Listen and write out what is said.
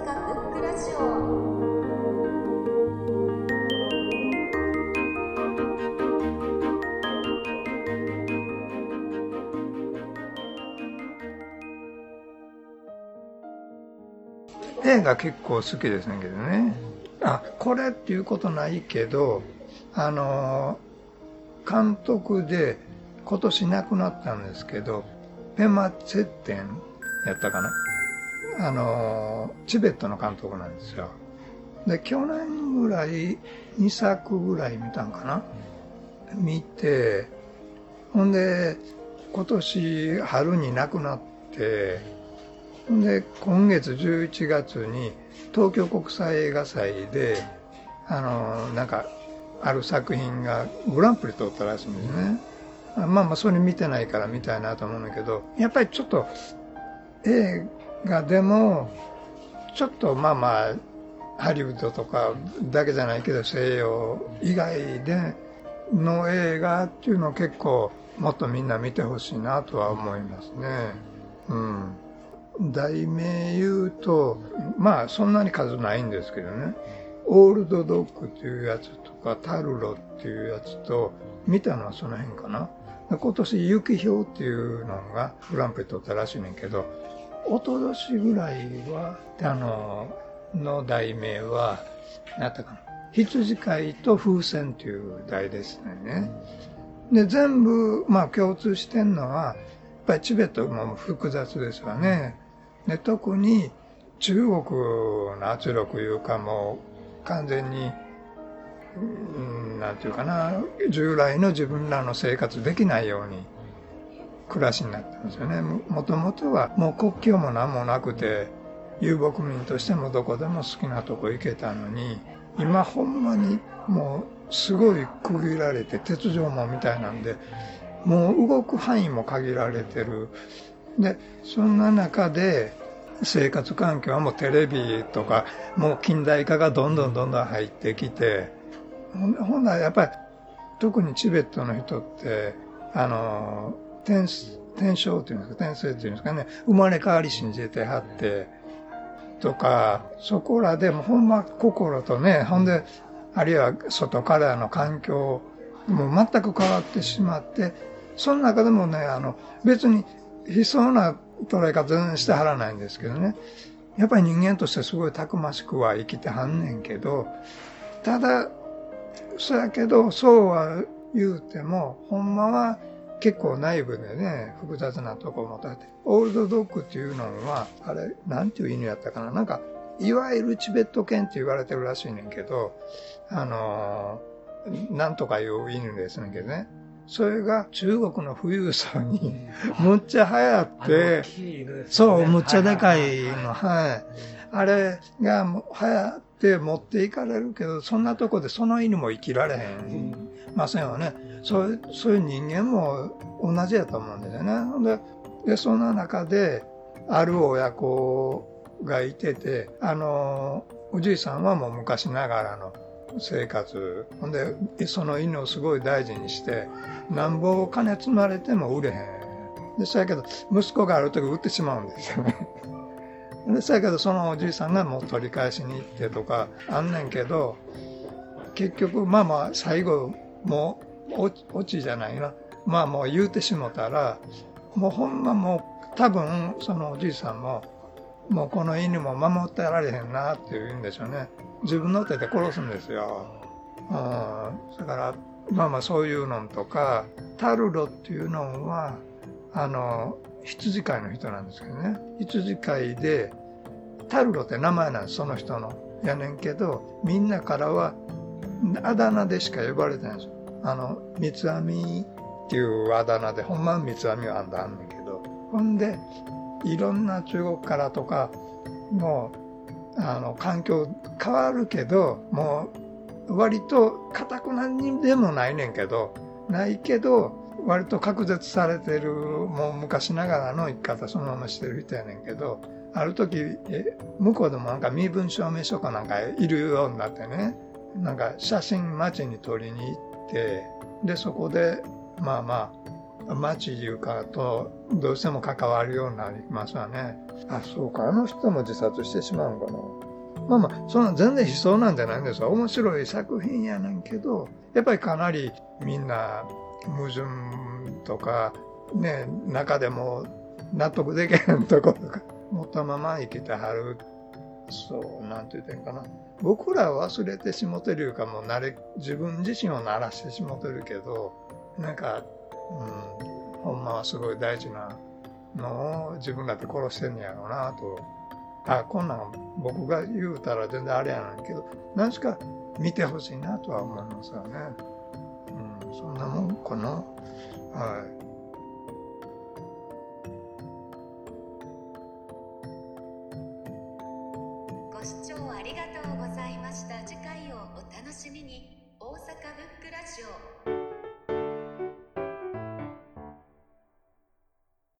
塚ブックラジオ映画結構好きですねけどね。あ、これっていうことないけど、あの、監督で今年亡くなったんですけど、ペマツェッテンやったかな？あの、チベットの監督なんですよ。で、去年ぐらい、2作ぐらい見たんかな見て、ほんで、今年春に亡くなってほん、で、今月11月に東京国際映画祭で、あの、なんか、ある作品がグランプリ取ったらしいんですね。まあまあ、それ見てないから見たいなと思うんだけど、やっぱりちょっと映画でも、ちょっとまあまあ、ハリウッドとかだけじゃないけど西洋以外での映画っていうのを結構もっとみんな見てほしいなとは思いますね。うん。題名言うと、まあそんなに数ないんですけどね。オールドドッグっていうやつとか、タルロっていうやつと、見たのはその辺かな。今年、雪氷っていうのがグランプリ取ったらしいねんけど、一昨年ぐらいは、あの、の題名は、何やったかな。羊飼いと風船っていう題ですね。で、全部、まあ共通してんのは、やっぱりチベットも複雑ですわね。で、特に中国の圧力いうかもう完全に、うんなんていうかな、従来の自分らの生活できないように暮らしになったんですよね。もともとはもう国境も何もなくて、遊牧民としてもどこでも好きなとこ行けたのに、今ほんまにもうすごい区切られて、鉄条網みたいなんで、もう動く範囲も限られてる。で、そんな中で生活環境はもうテレビとか、もう近代化がどんどんどんどん入ってきて、ほんほんならやっぱり特にチベットの人って、あの、転転生っていうんですか、転生っていうんですかね、生まれ変わり信じてはって、とか、そこらでもほんま心とね、ほんで、あるいは外からの環境もう全く変わってしまって、その中でもね、あの、別に悲壮な捉え方全然してはらないんですけどね。やっぱり人間としてすごいたくましくは生きてはんねんけど、ただ、そやけど、そうは言うても、ほんまは結構内部でね、複雑なとこも立って。オールドドッグっていうのは、あれ、なんていう犬やったかな？なんか、いわゆるチベット犬って言われてるらしいねんけど、あのーなんとかいう犬ですねんけどね。それが中国の富裕層にむっちゃ流行って、そう、むっちゃでかいの、はい。あれが流行って持っていかれるけど、そんなとこでその犬も生きられへんませんよね。そういう、そういう人間も同じやと思うんですよね。で、で、そんな中で、ある親子がいてて、あの、おじいさんはもう昔ながらの生活。ほんで、その犬をすごい大事にして、なんぼお金積まれても売れへん。で、そやけど、息子がある時売ってしまうんですよね。で、そやけど、そのおじいさんがもう取り返しに行ってとか、あんねんけど、結局、まあまあ、最後、もう、落ちじゃないな。まあもう言うてしもたら、もうほんまもう、多分、そのおじいさんも、もうこの犬も守ってられへんなって言うんでしょうね。自分の手で殺すんですよ。うん。だから、まあまあそういうのとか、タルロっていうのは、あの、羊飼いの人なんですけどね。羊飼いで、タルロって名前なんです、その人の。やねんけど、みんなからは、あだ名でしか呼ばれてないんですよ。あの、三つ編みっていうあだ名で、ほんまは三つ編みはあんだあんねんけど。ほんで、いろんな中国からとか、もう、あの、環境変わるけど、もう、割と、固くなにでもないねんけど、ないけど、割と隔絶されてる、もう昔ながらの生き方そのまましてる人やねんけど、ある時、え向こうでもなんか身分証明書かなんかいるようになってね、なんか写真街に撮りに行って、で、そこで、まあまあ町いうかとどうしても関わるようになりますわね。あ、そうか、あの人も自殺してしまうんかな。まあまあ、そんな全然悲壮なんじゃないんですよ。面白い作品やねんけど、やっぱりかなりみんな矛盾とか、ね、中でも納得できへんとことか、持ったまま生きてはる。そう、なんて言ってんかな。僕らは忘れてしもてるいうか、もう慣れ、自分自身を慣らしてしもてるけど、なんか、うん、ほんまはすごい大事なのを自分だって殺してんねやろうなと。あ、こんなん僕が言うたら全然あれやなんけど、何しか見てほしいなとは思いますよね。うん、そんなもんかな。はい。ご視聴ありがとうございました。次回をお楽しみに。大阪ブックラジオ